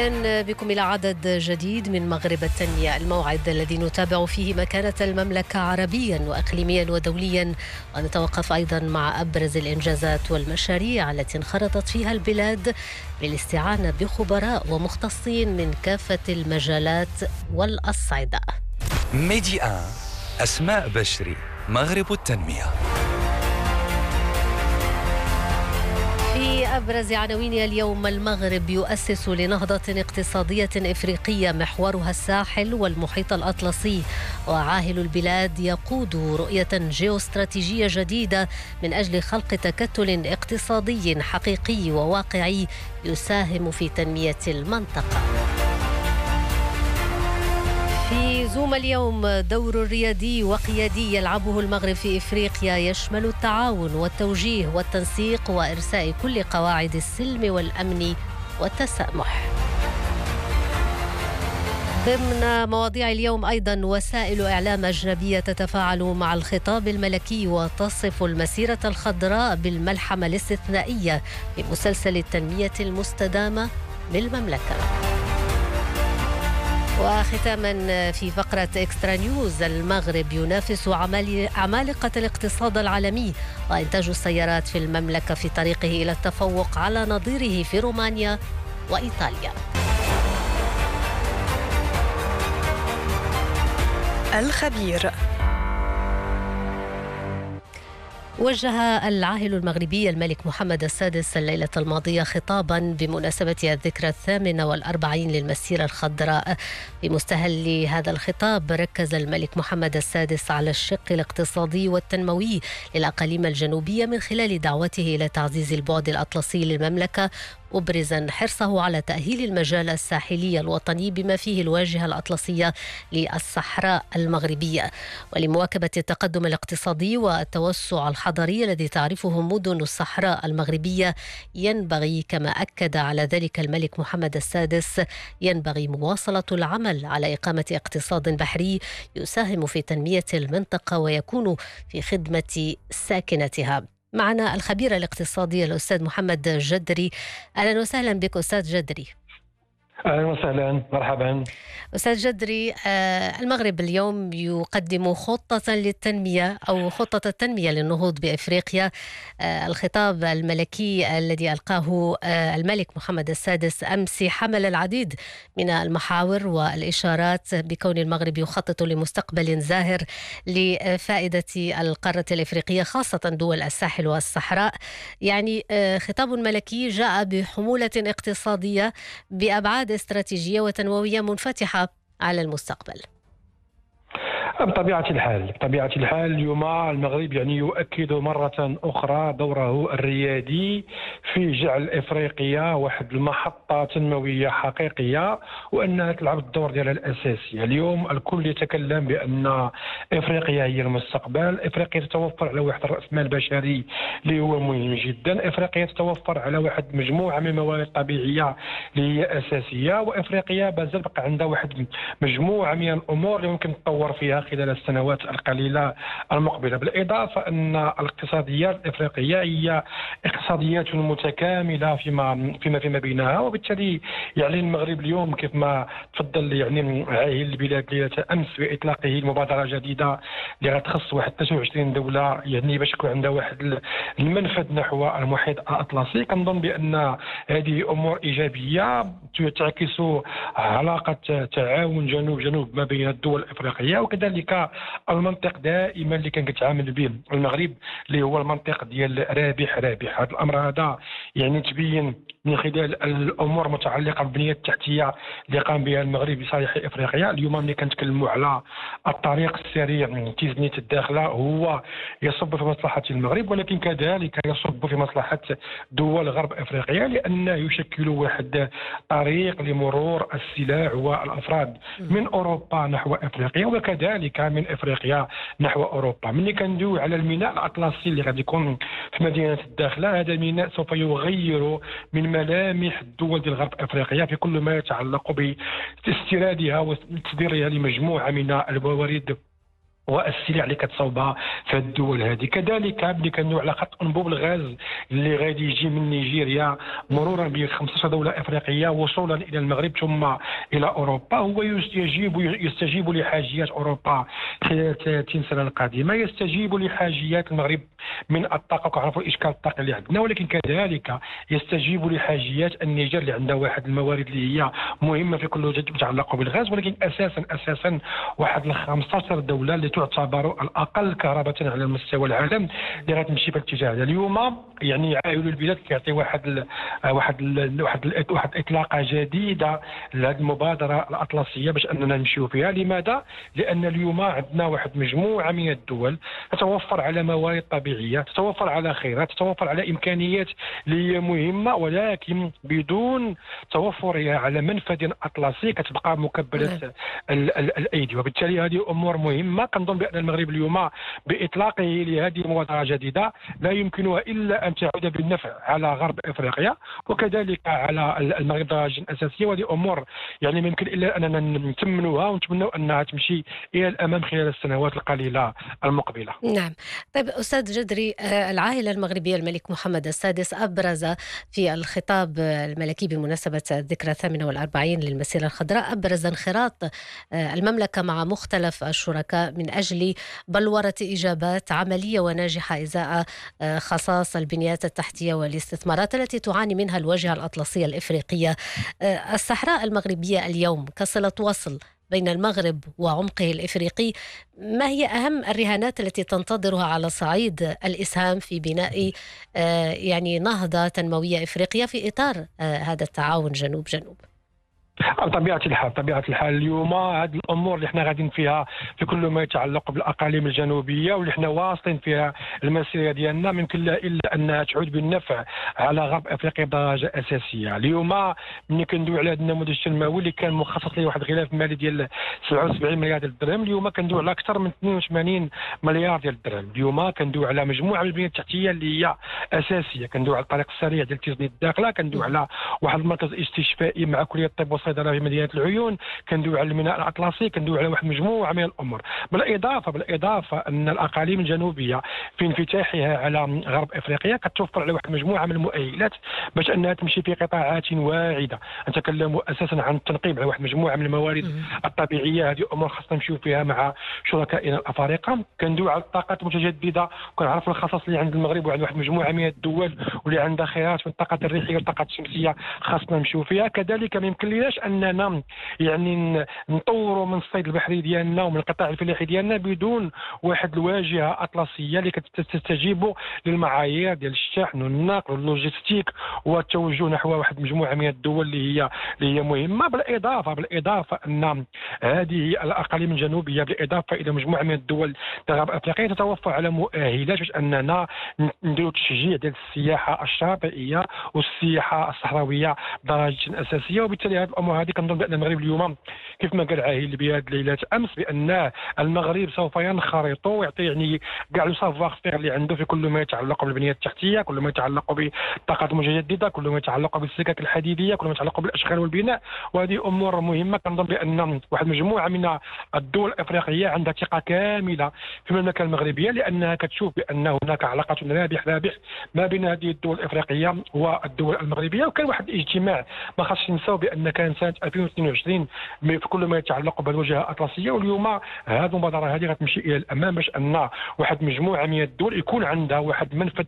أهلا بكم إلى عدد جديد من مغرب التنمية الموعد الذي نتابع فيه مكانة المملكة عربيا واقليميا ودوليا ونتوقف أيضا مع أبرز الإنجازات والمشاريع التي انخرطت فيها البلاد بالاستعانة بخبراء ومختصين من كافة المجالات والأصعدة. ميدي آن أسماء بشري مغرب التنمية أبرز عناوين اليوم المغرب يؤسس لنهضة اقتصادية إفريقية محورها الساحل والمحيط الأطلسي وعاهل البلاد يقود رؤية جيوستراتيجية جديدة من أجل خلق تكتل اقتصادي حقيقي وواقعي يساهم في تنمية المنطقة. زوم اليوم دور ريادي وقيادي يلعبه المغرب في إفريقيا يشمل التعاون والتوجيه والتنسيق وإرساء كل قواعد السلم والأمن والتسامح. ضمن مواضيع اليوم أيضا وسائل إعلام أجنبية تتفاعل مع الخطاب الملكي وتصف المسيرة الخضراء بالملحمة الاستثنائية في مسلسل التنمية المستدامة بالمملكه. وختاما في فقرة إكسترا نيوز المغرب ينافس عمالقة الاقتصاد العالمي وإنتاج السيارات في المملكة في طريقه إلى التفوق على نظيره في رومانيا وإيطاليا. الخبير. وجه العاهل المغربي الملك محمد السادس الليلة الماضية خطابا بمناسبة الذكرى الثامنة والأربعين للمسيرة الخضراء. في مستهل هذا الخطاب ركز الملك محمد السادس على الشق الاقتصادي والتنموي للأقاليم الجنوبية من خلال دعوته إلى تعزيز البعد الأطلسي للمملكة مبرزا حرصه على تأهيل المجال الساحلي الوطني بما فيه الواجهة الأطلسية للصحراء المغربية. ولمواكبة التقدم الاقتصادي والتوسع الحضري الذي تعرفه مدن الصحراء المغربية ينبغي كما أكد على ذلك الملك محمد السادس ينبغي مواصلة العمل على إقامة اقتصاد بحري يساهم في تنمية المنطقة ويكون في خدمة ساكنتها. معنا الخبير الاقتصادي الأستاذ محمد جدري. أهلا وسهلا بك أستاذ جدري. أهلا وسهلا. مرحبا. أستاذ جدري آه، المغرب اليوم يقدم خطة للتنمية أو خطة التنمية للنهوض بإفريقيا. آه، الخطاب الملكي الذي ألقاه آه، الملك محمد السادس أمس حمل العديد من المحاور والإشارات بكون المغرب يخطط لمستقبل زاهر لفائدة القارة الإفريقية خاصة دول الساحل والصحراء. يعني خطاب ملكي جاء بحمولة اقتصادية بأبعاد استراتيجية وتنموية منفتحة على المستقبل. بطبيعة الحال بطبيعة الحال اليوم المغرب يعني يؤكد مرة أخرى دوره الريادي في جعل إفريقيا واحد المحطة تنموية حقيقية وأنها تلعب الدور ديالها الأساسي. اليوم الكل يتكلم بأن إفريقيا هي المستقبل. إفريقيا تتوفر على واحد رأس مال بشري اللي هو مهم جدا. إفريقيا تتوفر على واحد مجموعة من الموارد الطبيعية اللي هي أساسية. وإفريقيا بازال بقى عندها واحد مجموعة من الأمور اللي ممكن تطور فيها خلال السنوات القليلة المقبلة. بالإضافة أن الاقتصاديات الإفريقية هي اقتصاديات متكاملة فيما فيما فيما بينها وبالتالي يعني المغرب اليوم كيف ما تفضل يعني عاهل البلاد ليلة أمس بإطلاقه مبادرة جديدة اللي غتخص واحد 29 دولة يعني باش يكون عندها واحد المنفذ نحو المحيط الأطلسي. كنظن بأن هذه أمور إيجابية تعكس علاقة تعاون جنوب جنوب ما بين الدول الإفريقية وكذلك المنطق دائما اللي كان كيتعامل به المغرب اللي هو المنطق ديال رابح رابح. هذا الأمر هذا يعني تبين من خلال الأمور المتعلقة بالبنية التحتية اللي قام بها المغرب لصالح إفريقيا. اليوم ملي كنتكلموا على الطريق السريع من تيزنيت الداخلة هو يصب في مصلحة المغرب ولكن كذلك يصب في مصلحة دول غرب إفريقيا لأنه يشكل واحد طريق لمرور السلاح والأفراد من أوروبا نحو إفريقيا وكذلك من إفريقيا نحو أوروبا. ملي كندوي على الميناء الأطلسي اللي غادي يكون في مدينة الداخلة هذا الميناء سوف يغير من ملامح الدول ديال غرب أفريقيا في كل ما يتعلق باستيرادها وتصديرها لمجموعة من الموارد والسلع اللي كتصاوبها في الدول هذه. كذلك ملي كندوي على خط انبوب الغاز اللي غادي يجي من نيجيريا مرورا ب 15 دولة أفريقية وصولا إلى المغرب ثم إلى أوروبا. هو يستجيب يستجيب لحاجيات أوروبا خلال 30 سنه القادمة. يستجيب لحاجيات المغرب من الطاقة وكنعرفوا الاشكال الطاقي اللي عندنا. ولكن كذلك يستجيب لحاجيات النيجر اللي عندها واحد الموارد اللي هي مهمة في كل يتعلق بالغاز. ولكن أساسا أساسا واحد 15 دولة اللي تعتبر الأقل كهرباء على مستوى العالم اللي غتمشي في الاتجاه هذا. اليوم يعني عائل البلاد كيعطي واحد ال واحد ال واحد ال واحد إطلاقة جديدة لهذه المبادرة الأطلسية باش أننا نمشيو فيها. لماذا؟ لأن اليوم عندنا واحد مجموعة من الدول تتوفر على موارد طبيعية تتوفر على خيرات تتوفر على إمكانيات اللي هي مهمة ولكن بدون توفرها على منفذ أطلسي كتبقى مكبلة الأيدي. وبالتالي هذه أمور مهمة. كنظن بأن المغرب اليوم بإطلاقه لهذه المبادره الجديده لا يمكنها إلا أن تعود بالنفع على غرب إفريقيا وكذلك على المغرب درجة أساسية وهذه أمور يعني ما يمكن إلا أننا نتمنوها ونتمنوا أنها تمشي إلى الأمام خلال السنوات القليلة المقبلة. نعم. طيب أستاذ جدري آه، العائلة المغربية الملك محمد السادس أبرز في الخطاب الملكي بمناسبة الذكرى الثامنة والأربعين للمسيرة الخضراء أبرز انخراط آه، المملكة مع مختلف الشركاء من أجل بلورة إجابات عملية وناجحة إزاء آه، خصاص البنيات التحتية والاستثمارات التي تعاني منها الواجهة الأطلسية الإفريقية. آه، الصحراء المغربية اليوم كصله وصل بين المغرب وعمقه الإفريقي ما هي أهم الرهانات التي تنتظرها على صعيد الإسهام في بناء آه، يعني نهضة تنموية إفريقية في إطار هذا التعاون جنوب جنوب بطبيعة الحال طبيعه الحال اليوم هذه الأمور اللي إحنا غاديين فيها في كل ما يتعلق بالأقاليم الجنوبية واللي إحنا واصلين فيها المسيرة ديالنا يمكن لها إلا انها تعود بالنفع على غرب أفريقيا بدرجة أساسية. اليوم ملي كندوي على هذا النموذج التنموي اللي كان مخصص له واحد الغلاف مالي ديال 77 مليار ديال الدرهم اليوم كندوي على أكثر من 82 مليار ديال الدرهم. اليوم كندوي على مجموعة من البنيه التحتية اللي هي أساسية. كندوي على الطريق السريع ديال تيزني الداخلة كندوي على واحد المركز استشفائي مع كلية الطب الصيدله في مدينة العيون كندوي على الميناء الأطلسي كندوي على واحد مجموعة من الأمور بالإضافة بالإضافة أن الأقاليم الجنوبية في انفتاحها على غرب إفريقيا كتوفر على واحد مجموعة من المؤهلات باش أنها تمشي في قطاعات واعدة. نتكلم أساسا عن التنقيب على واحد مجموعة من الموارد الطبيعية. هذه أمور خاصنا نمشيو فيها مع شركائنا الأفارقة. كندوي على الطاقات المتجددة. كنعرفوا الخصص اللي عند المغرب وعند واحد مجموعة من الدول واللي عندها خيارات من الطاقات الريحية والطاقات الشمسية خاصنا نمشيو فيها. كذلك ما يمكن لناش أننا يعني نطوروا من الصيد البحري ديالنا ومن القطاع الفلاحي ديالنا بدون واحد الواجهة أطلسية اللي كتستجيب للمعايير ديال الشحن والنقل واللوجيستيك والتوجه نحو واحد مجموعة من الدول اللي هي اللي هي مهمة. بالاضافه بالإضافة أن هذه الأقاليم الجنوبية بالإضافة إلى مجموعة من الدول الغرب أفريقية تتوفر على مؤهلات باش أننا نديروا تشجيع ديال السياحة الشاطئية والسياحة الصحراوية بدرجة أساسية وبالتالي هذه الأمور هذه كنظن بأن المغرب اليوم كيف ما قال عاهل البلاد ليله أمس بأن المغرب سوف ينخرط ويعطي يعني كاع لو سافوار فير اللي عنده في كل ما يتعلق بالبنية التحتية كل ما يتعلق بالطاقات المتجدده كل ما يتعلق بالسكك الحديدية كل ما يتعلق بالأشغال والبناء. وهذه أمور مهمة كنظن بأن واحد مجموعة من الدول الإفريقية عندها ثقة كاملة في المملكة المغربية لأنها كتشوف بأن هناك علاقة رابح رابح ما بين هذه الدول الإفريقية والدول المغربية. وكان واحد الاجتماع ما خاصش ننساو بأن كان سنة 2022 في كل ما يتعلق بالوجهة الأطلسية واليوم هذه المبادره هذه غتمشي إلى الأمام باش أن واحد مجموعة من الدول يكون عندها واحد منفذ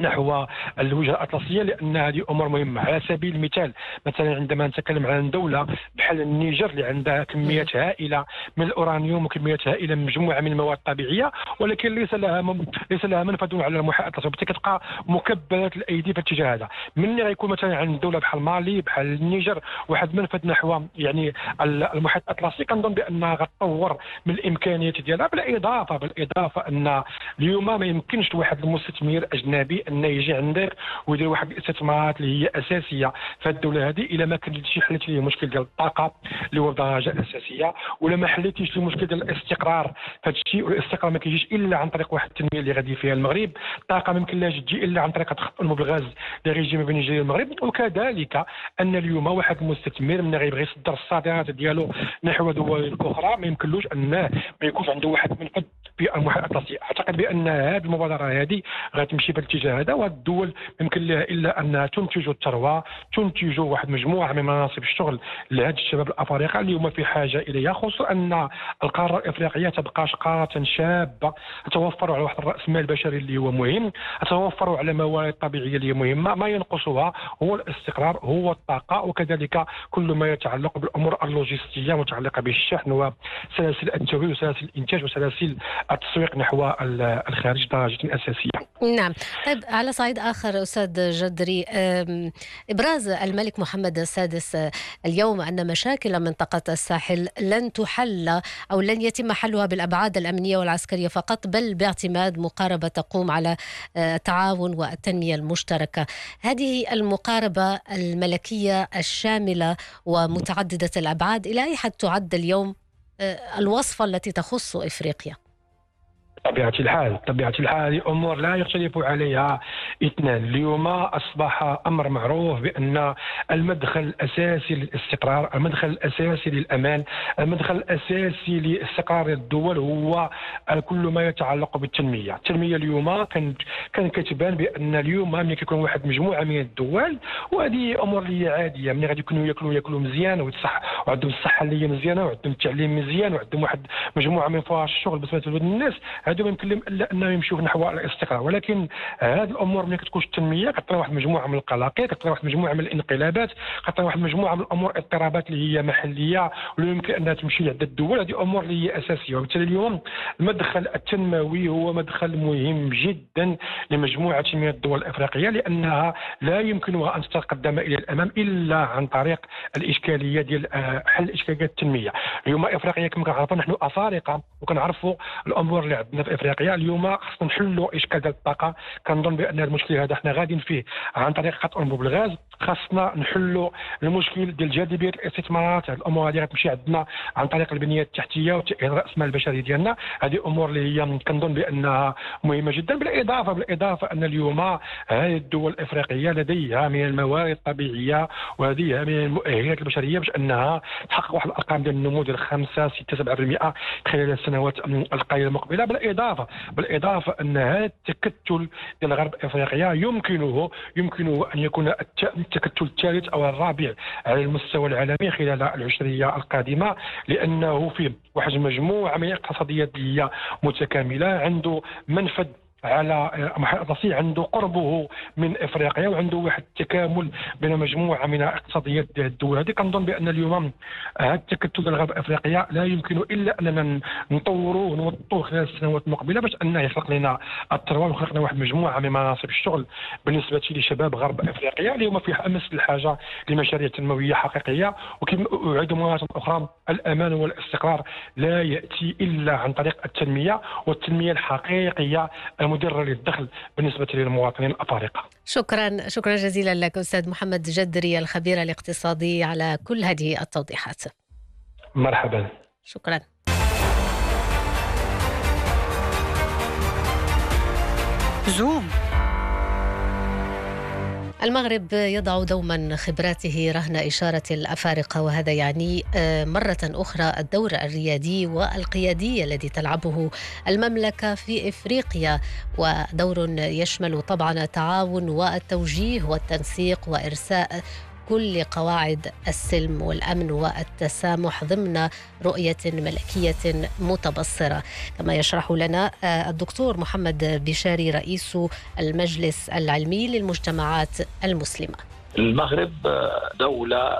نحو الوجهة الأطلسية لأن هذه أمور مهمة. على سبيل المثال مثلا عندما نتكلم عن دولة بحال النيجر اللي عندها كميات هائلة من الأورانيوم وكميات هائلة من مجموعة من المواد الطبيعية ولكن ليس لها م... ليس لها منفذ على المحيط الأطلسي وبالتالي كتبقى مكبلة الأيدي في الاتجاه هذا. من غيكون مثلا عند دولة بحال مالي بحال النيجر واحد منفذ نحو يعني المحيط الأطلسي كنظن بانها غتطور من الإمكانيات ديالها بالإضافة بالإضافة أن اليوم ما يمكنش لواحد المستثمر أجنبي انه يجي عندك ويدير واحد الاستثمارات اللي هي أساسية. في الدولة هذه إلا ما كنتيش حليت ليه المشكل ديال الطاقة اللي هو بدرجه أساسية ولا ما حليتيش المشكل ديال الاستقرار. في هذا الشيء والاستقرار ما كيجيش إلا عن طريق واحد التنمية اللي غادي فيها المغرب. الطاقة ما يمكنلاش تجي إلا عن طريق تخط بالغاز بين الجزائر والمغرب. وكذلك أن اليوم واحد المستثمر من غيبغي يصدر الصادرات ديالو نحو دول أخرى ما يمكنلوش انه ما يكونش عنده واحد من قد بمحيط أعتقد بأن هذه المبادرة هذه غتمشي في الاتجاه هذا وهذه الدول يمكن لها إلا أنها تنتج الثروة تنتج واحد مجموعة من مناصب الشغل لهذا الشباب الافارقه اليوم في حاجة إليها خصوصا أن القارة الأفريقية تبقى قارة شابة. تتوفر على واحد الرأس مال البشري اللي هو مهم. تتوفر على موارد طبيعية اللي مهمة. ما ينقصها هو الاستقرار هو الطاقة. وكذلك كل ما يتعلق بالأمور اللوجستية المتعلقه بالشحن وسلاسل التوريد وسلاسل الإنتاج وسلاسل التسويق نحو الخارج درجة أساسية. نعم، طيب على صعيد آخر أستاذ جدري إبراز الملك محمد السادس اليوم أن مشاكل منطقة الساحل لن تحل أو لن يتم حلها بالأبعاد الأمنية والعسكرية فقط بل باعتماد مقاربة تقوم على التعاون والتنمية المشتركة. هذه المقاربة الملكية الشاملة ومتعددة الأبعاد إلى أي حد تعد اليوم الوصفه التي تخص إفريقيا؟ طبيعة الحال طبيعة الحال أمور لا يختلف عليها. إثنان اليوم أصبح أمر معروف بأن المدخل الأساسي للاستقرار المدخل الأساسي للأمان المدخل الأساسي لاستقرار الدول هو كل ما يتعلق بالتنمية. التنمية اليوم كان كان كتبان بأن اليوم ملي كيكون واحد مجموعة من الدول وهذه أمور اللي عادية. ملي غادي يكونوا ياكلوا ياكلوا مزيان ويتصح وعندهم الصحة اللي مزيانة وعندهم التعليم مزيان وعندهم واحد مجموعة من فرص الشغل بالنسبة للناس هذو ما يمكن الا انهم يمشيو نحو الاستقرار. ولكن هذه الأمور ملي كتكونش التنميه كطرا واحد المجموعه من القلاقل كطرا واحد المجموعه من الانقلابات كطرا واحد المجموعه من الأمور اضطرابات اللي هي محلية ولا يمكن أنها تمشي لعدة الدول هذه أمور اللي هي أساسية. وبالتالي اليوم المدخل التنموي هو مدخل مهم جدا لمجموعة من الدول الإفريقية لأنها لا يمكنها أن تتقدم إلى الأمام إلا عن طريق الإشكالية ديال حل اشكاليات التنمية. اليوم أفريقيا كما كنعرفوا نحن أفارقة وكنعرفوا الأمور اللي عندنا في إفريقيا. اليوم خصنا نحلوا إشكال الطاقة. كنظن بأن المشكل هذا حنا غاديين فيه عن طريق قطع أنبوب الغاز. خاصنا نحلوا المشكل ديال جاذبية الاستثمارات. هذه الأمور هذه غتمشي عندنا عن طريق البنية التحتية وتأهيل رأس المال البشري ديالنا. هذه أمور اللي هي كنظن بأنها مهمة جدا. بالإضافة بالإضافة أن اليوم هذه الدول الإفريقية لديها من الموارد الطبيعية ولديها من المؤهلات البشرية باش أنها تحقق واحد الأرقام ديال النمو ديال 5 6 7% خلال السنوات القليلة المقبلة. بالإضافة بالإضافة أن هذا التكتل ديال غرب إفريقيا يمكنه يمكنه أن يكون التكتل الثالث أو الرابع على المستوى العالمي خلال العشرية القادمة لأنه في واحد المجموعه من الاقتصاديات متكاملة عنده منفذ على محيط عنده قربه من إفريقيا وعنده واحد التكامل بين مجموعة من اقتصاديات الدول. هذه كنظن بأن اليوم هذا التكتل ديال غرب إفريقيا لا يمكن إلا أننا نطوروه ونوطوه خلال السنوات المقبلة باش أنه يخلق لنا الثروه ويخلق لنا واحد المجموعه من مناصب الشغل بالنسبة لشباب غرب إفريقيا. اليوم في أمس الحاجة لمشاريع تنموية حقيقية وكما أعيد مرة أخرى الأمان والاستقرار لا يأتي إلا عن طريق التنمية والتنمية الحقيقية مدرة للدخل بالنسبة للمواطنين الأفارقة. شكرا شكرا جزيلا لك أستاذ محمد جدري الخبير الاقتصادي على كل هذه التوضيحات. مرحبا. شكرا. زوم. المغرب يضع دوما خبراته رهن إشارة الأفارقة وهذا يعني مرة أخرى الدور الريادي والقيادي الذي تلعبه المملكة في إفريقيا. ودور يشمل طبعا التعاون والتوجيه والتنسيق وإرساء كل قواعد السلم والأمن والتسامح ضمن رؤية ملكية متبصرة. كما يشرح لنا الدكتور محمد بشاري رئيس المجلس العلمي للمجتمعات المسلمة. المغرب دولة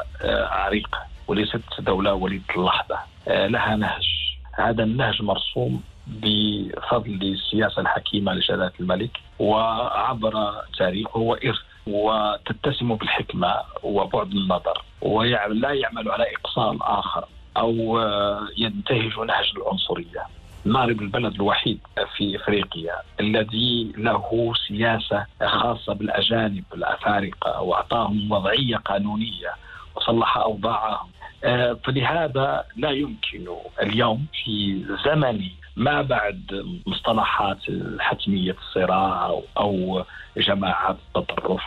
عريقة وليست دولة وليده اللحظة لها نهج. هذا النهج مرسوم بفضل السياسة الحكيمة لجلاله الملك وعبر تاريخه وارث وتتسم بالحكمة وبعد النظر ولا يعمل على إقصاء الآخر أو ينتهج نهج العنصرية. المغرب البلد الوحيد في إفريقيا الذي له سياسة خاصة بالأجانب الأفارقة وأعطاهم وضعية قانونية وصلح أوضاعهم. آه، فلهذا لا يمكن اليوم في زمن ما بعد مصطلحات حتمية الصراع أو جماعات التطرف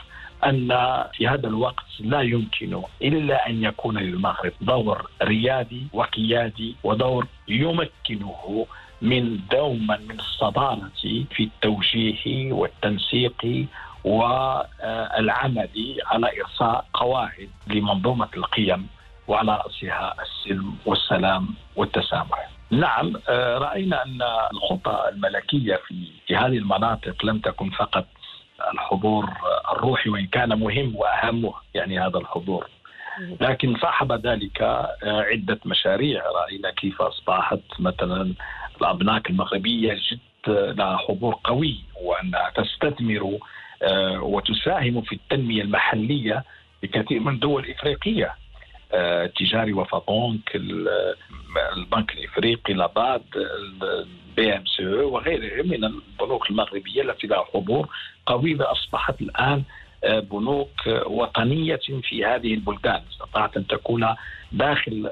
أن في هذا الوقت لا يمكن إلا أن يكون للمغرب دور ريادي وقيادي ودور يمكنه من دوما من الصدارة في التوجيه والتنسيق والعمل على إرساء قواعد لمنظومة القيم وعلى رأسها السلم والسلام والتسامح. نعم رأينا أن الخطى الملكية في هذه المناطق لم تكن فقط الحضور الروحي وإن كان مهم وأهمه يعني هذا الحضور. لكن صاحب ذلك عدة مشاريع. رأينا كيف أصبحت مثلا الأبناك المغربية جد لها حضور قوي وأنها تستثمر وتساهم في التنمية المحلية لكثير من الدول الإفريقية. التجاري وفا بنك البنك الإفريقي لابيد البي إم سي وغيرها من البنوك المغربية التي لها حضور قوي أصبحت الآن بنوك وطنية في هذه البلدان استطاعت أن تكون داخل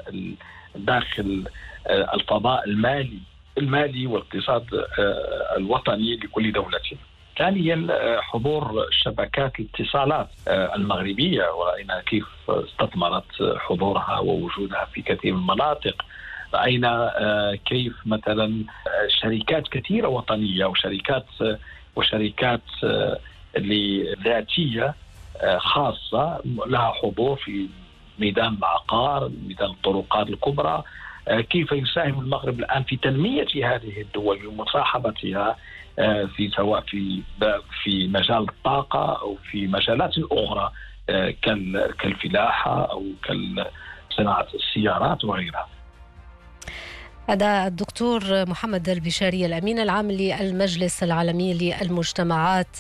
داخل الفضاء المالي المالي والاقتصاد الوطني لكل دولة. ثانيا حضور شبكات الاتصالات المغربية وراينا كيف استثمرت حضورها ووجودها في كثير من المناطق. راينا كيف مثلا شركات كثيرة وطنية وشركات وشركات ذاتيه خاصة لها حضور في ميدان العقار، ميدان الطرقات الكبرى، كيف يساهم المغرب الآن في تنمية هذه الدول ومصاحبتها في سواء في في مجال الطاقة أو في مجالات أخرى كالفلاحة أو كصناعه السيارات وغيرها. هذا الدكتور محمد البشاري الأمين العام للمجلس العالمي للمجتمعات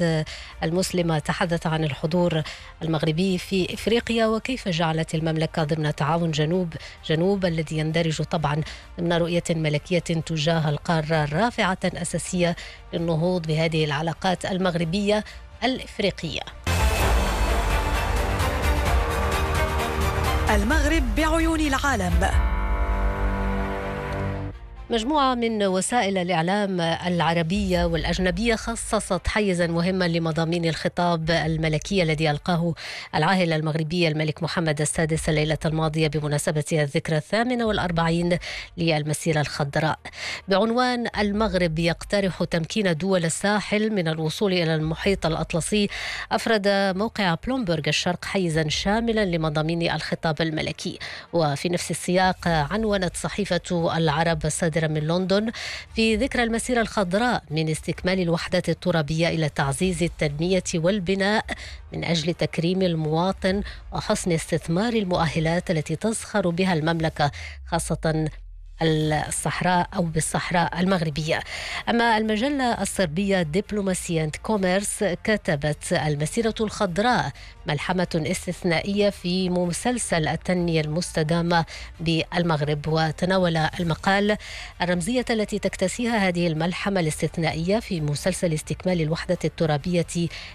المسلمة تحدث عن الحضور المغربي في إفريقيا وكيف جعلت المملكة ضمن تعاون جنوب جنوب الذي يندرج طبعا ضمن رؤية ملكية تجاه القارة رافعه اساسيه للنهوض بهذه العلاقات المغربية الإفريقية. المغرب بعيون العالم مجموعة من وسائل الإعلام العربية والأجنبية خصصت حيزا مهما لمضامين الخطاب الملكي الذي ألقاه العاهل المغربي الملك محمد السادس الليلة الماضية بمناسبة الذكرى الثامنة والأربعين للمسيرة الخضراء. بعنوان المغرب يقترح تمكين دول الساحل من الوصول إلى المحيط الأطلسي أفرد موقع بلومبرغ الشرق حيزا شاملا لمضامين الخطاب الملكي. وفي نفس السياق عنونت صحيفة العرب الصادرة من لندن في ذكرى المسيرة الخضراء من استكمال الوحدات الترابية إلى تعزيز التنمية والبناء من أجل تكريم المواطن وحسن استثمار المؤهلات التي تزخر بها المملكة خاصة الصحراء أو بالصحراء المغربية. أما المجلة الصربية Diplomacy and Commerce كتبت المسيرة الخضراء ملحمة استثنائية في مسلسل التنمية المستدامة بالمغرب وتناول المقال الرمزية التي تكتسيها هذه الملحمة الاستثنائية في مسلسل استكمال الوحدة الترابية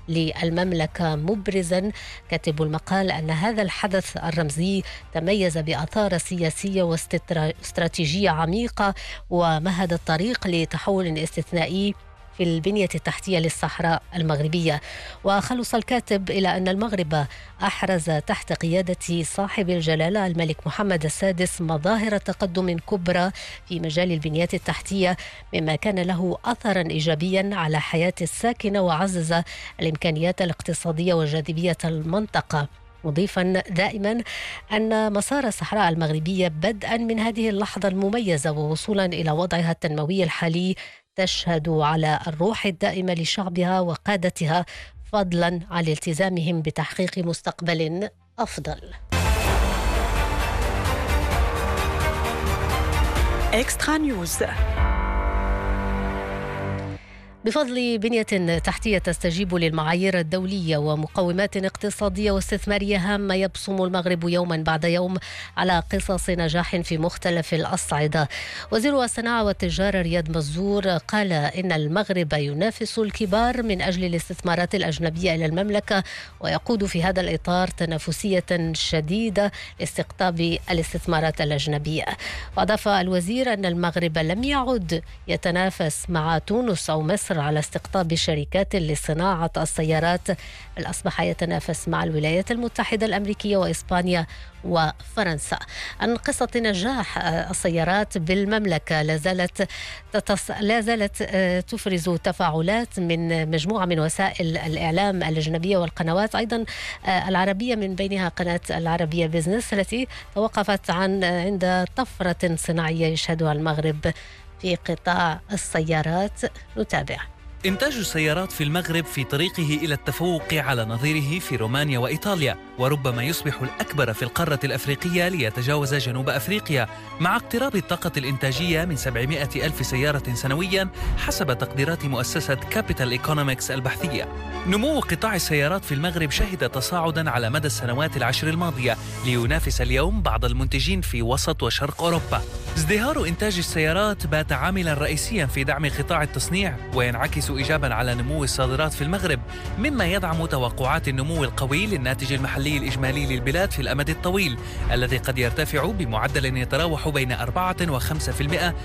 للمملكة مبرزا. كاتب المقال أن هذا الحدث الرمزي تميز بأثار سياسية واستراتيجية عميقة ومهد الطريق لتحول استثنائي في البنية التحتية للصحراء المغربية. وخلص الكاتب إلى أن المغرب أحرز تحت قيادة صاحب الجلالة الملك محمد السادس مظاهر تقدم كبرى في مجال البنيات التحتية مما كان له أثرا إيجابيا على حياة الساكنة وعزز الإمكانيات الاقتصادية وجاذبية المنطقة. مضيفا دائما أن مسار الصحراء المغربية بدءا من هذه اللحظة المميزة ووصولا إلى وضعها التنموي الحالي تشهد على الروح الدائمة لشعبها وقادتها فضلا عن التزامهم بتحقيق مستقبل أفضل. اكسترا نيوز بفضل بنية تحتية تستجيب للمعايير الدولية ومقومات اقتصادية واستثمارية هامة يبصم المغرب يوما بعد يوم على قصص نجاح في مختلف الأصعدة. وزير الصناعة والتجارة رياض مزور قال إن المغرب ينافس الكبار من أجل الاستثمارات الأجنبية إلى المملكة ويقود في هذا الإطار تنافسية شديدة لاستقطاب الاستثمارات الأجنبية. وأضاف الوزير أن المغرب لم يعد يتنافس مع تونس أو مصر على استقطاب شركات لصناعة السيارات. بل أصبح يتنافس مع الولايات المتحدة الأمريكية وإسبانيا وفرنسا. عن قصة نجاح السيارات بالمملكة لا زالت تتص... لا زالت تفرز تفاعلات من مجموعة من وسائل الإعلام الأجنبية والقنوات. أيضا العربية من بينها قناة العربية بيزنس التي توقفت عن عند طفرة صناعية يشهدها المغرب. في قطاع السيارات. نتابع. إنتاج السيارات في المغرب في طريقه إلى التفوق على نظيره في رومانيا وإيطاليا وربما يصبح الأكبر في القارة الأفريقية ليتجاوز جنوب أفريقيا. مع اقتراب الطاقة الإنتاجية من 700 ألف سيارة سنويا حسب تقديرات مؤسسة Capital Economics البحثية. نمو قطاع السيارات في المغرب شهد تصاعدا على مدى السنوات العشر الماضية لينافس اليوم بعض المنتجين في وسط وشرق أوروبا. ازدهار إنتاج السيارات بات عاملا رئيسيا في دعم قطاع التصنيع وينعكس إيجابا على نمو الصادرات في المغرب مما يدعم توقعات النمو القوي للناتج المحلي الإجمالي للبلاد في الأمد الطويل الذي قد يرتفع بمعدل يتراوح بين 4 و 5%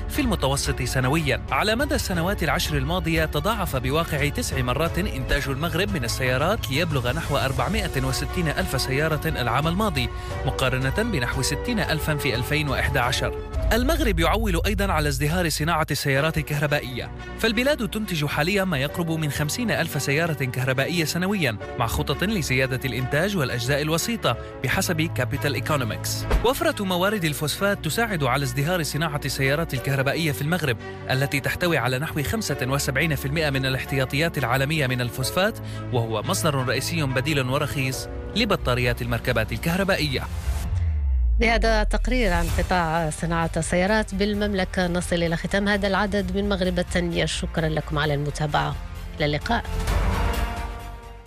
في المتوسط سنويا. على مدى السنوات العشر الماضية تضاعف بواقع تسع مرات إنتاج المغرب من السيارات ليبلغ نحو 460 ألف سيارة العام الماضي مقارنة بنحو 60 ألفا في 2011 المغرب يعول أيضا على ازدهار صناعة السيارات الكهربائية. فالبلاد تنتج حاليا ما يقرب من 50 ألف سيارة كهربائية سنويا مع خطط لزيادة الإنتاج والأجزاء الوسيطة بحسب Capital Economics وفرة موارد الفوسفات تساعد على ازدهار صناعة السيارات الكهربائية في المغرب التي تحتوي على نحو 75% من الاحتياطيات العالمية من الفوسفات وهو مصدر رئيسي بديل ورخيص لبطاريات المركبات الكهربائية. بهذا تقرير عن قطاع صناعة السيارات بالمملكة نصل إلى ختام هذا العدد من مغرب التنمية. شكرا لكم على المتابعة. إلى اللقاء.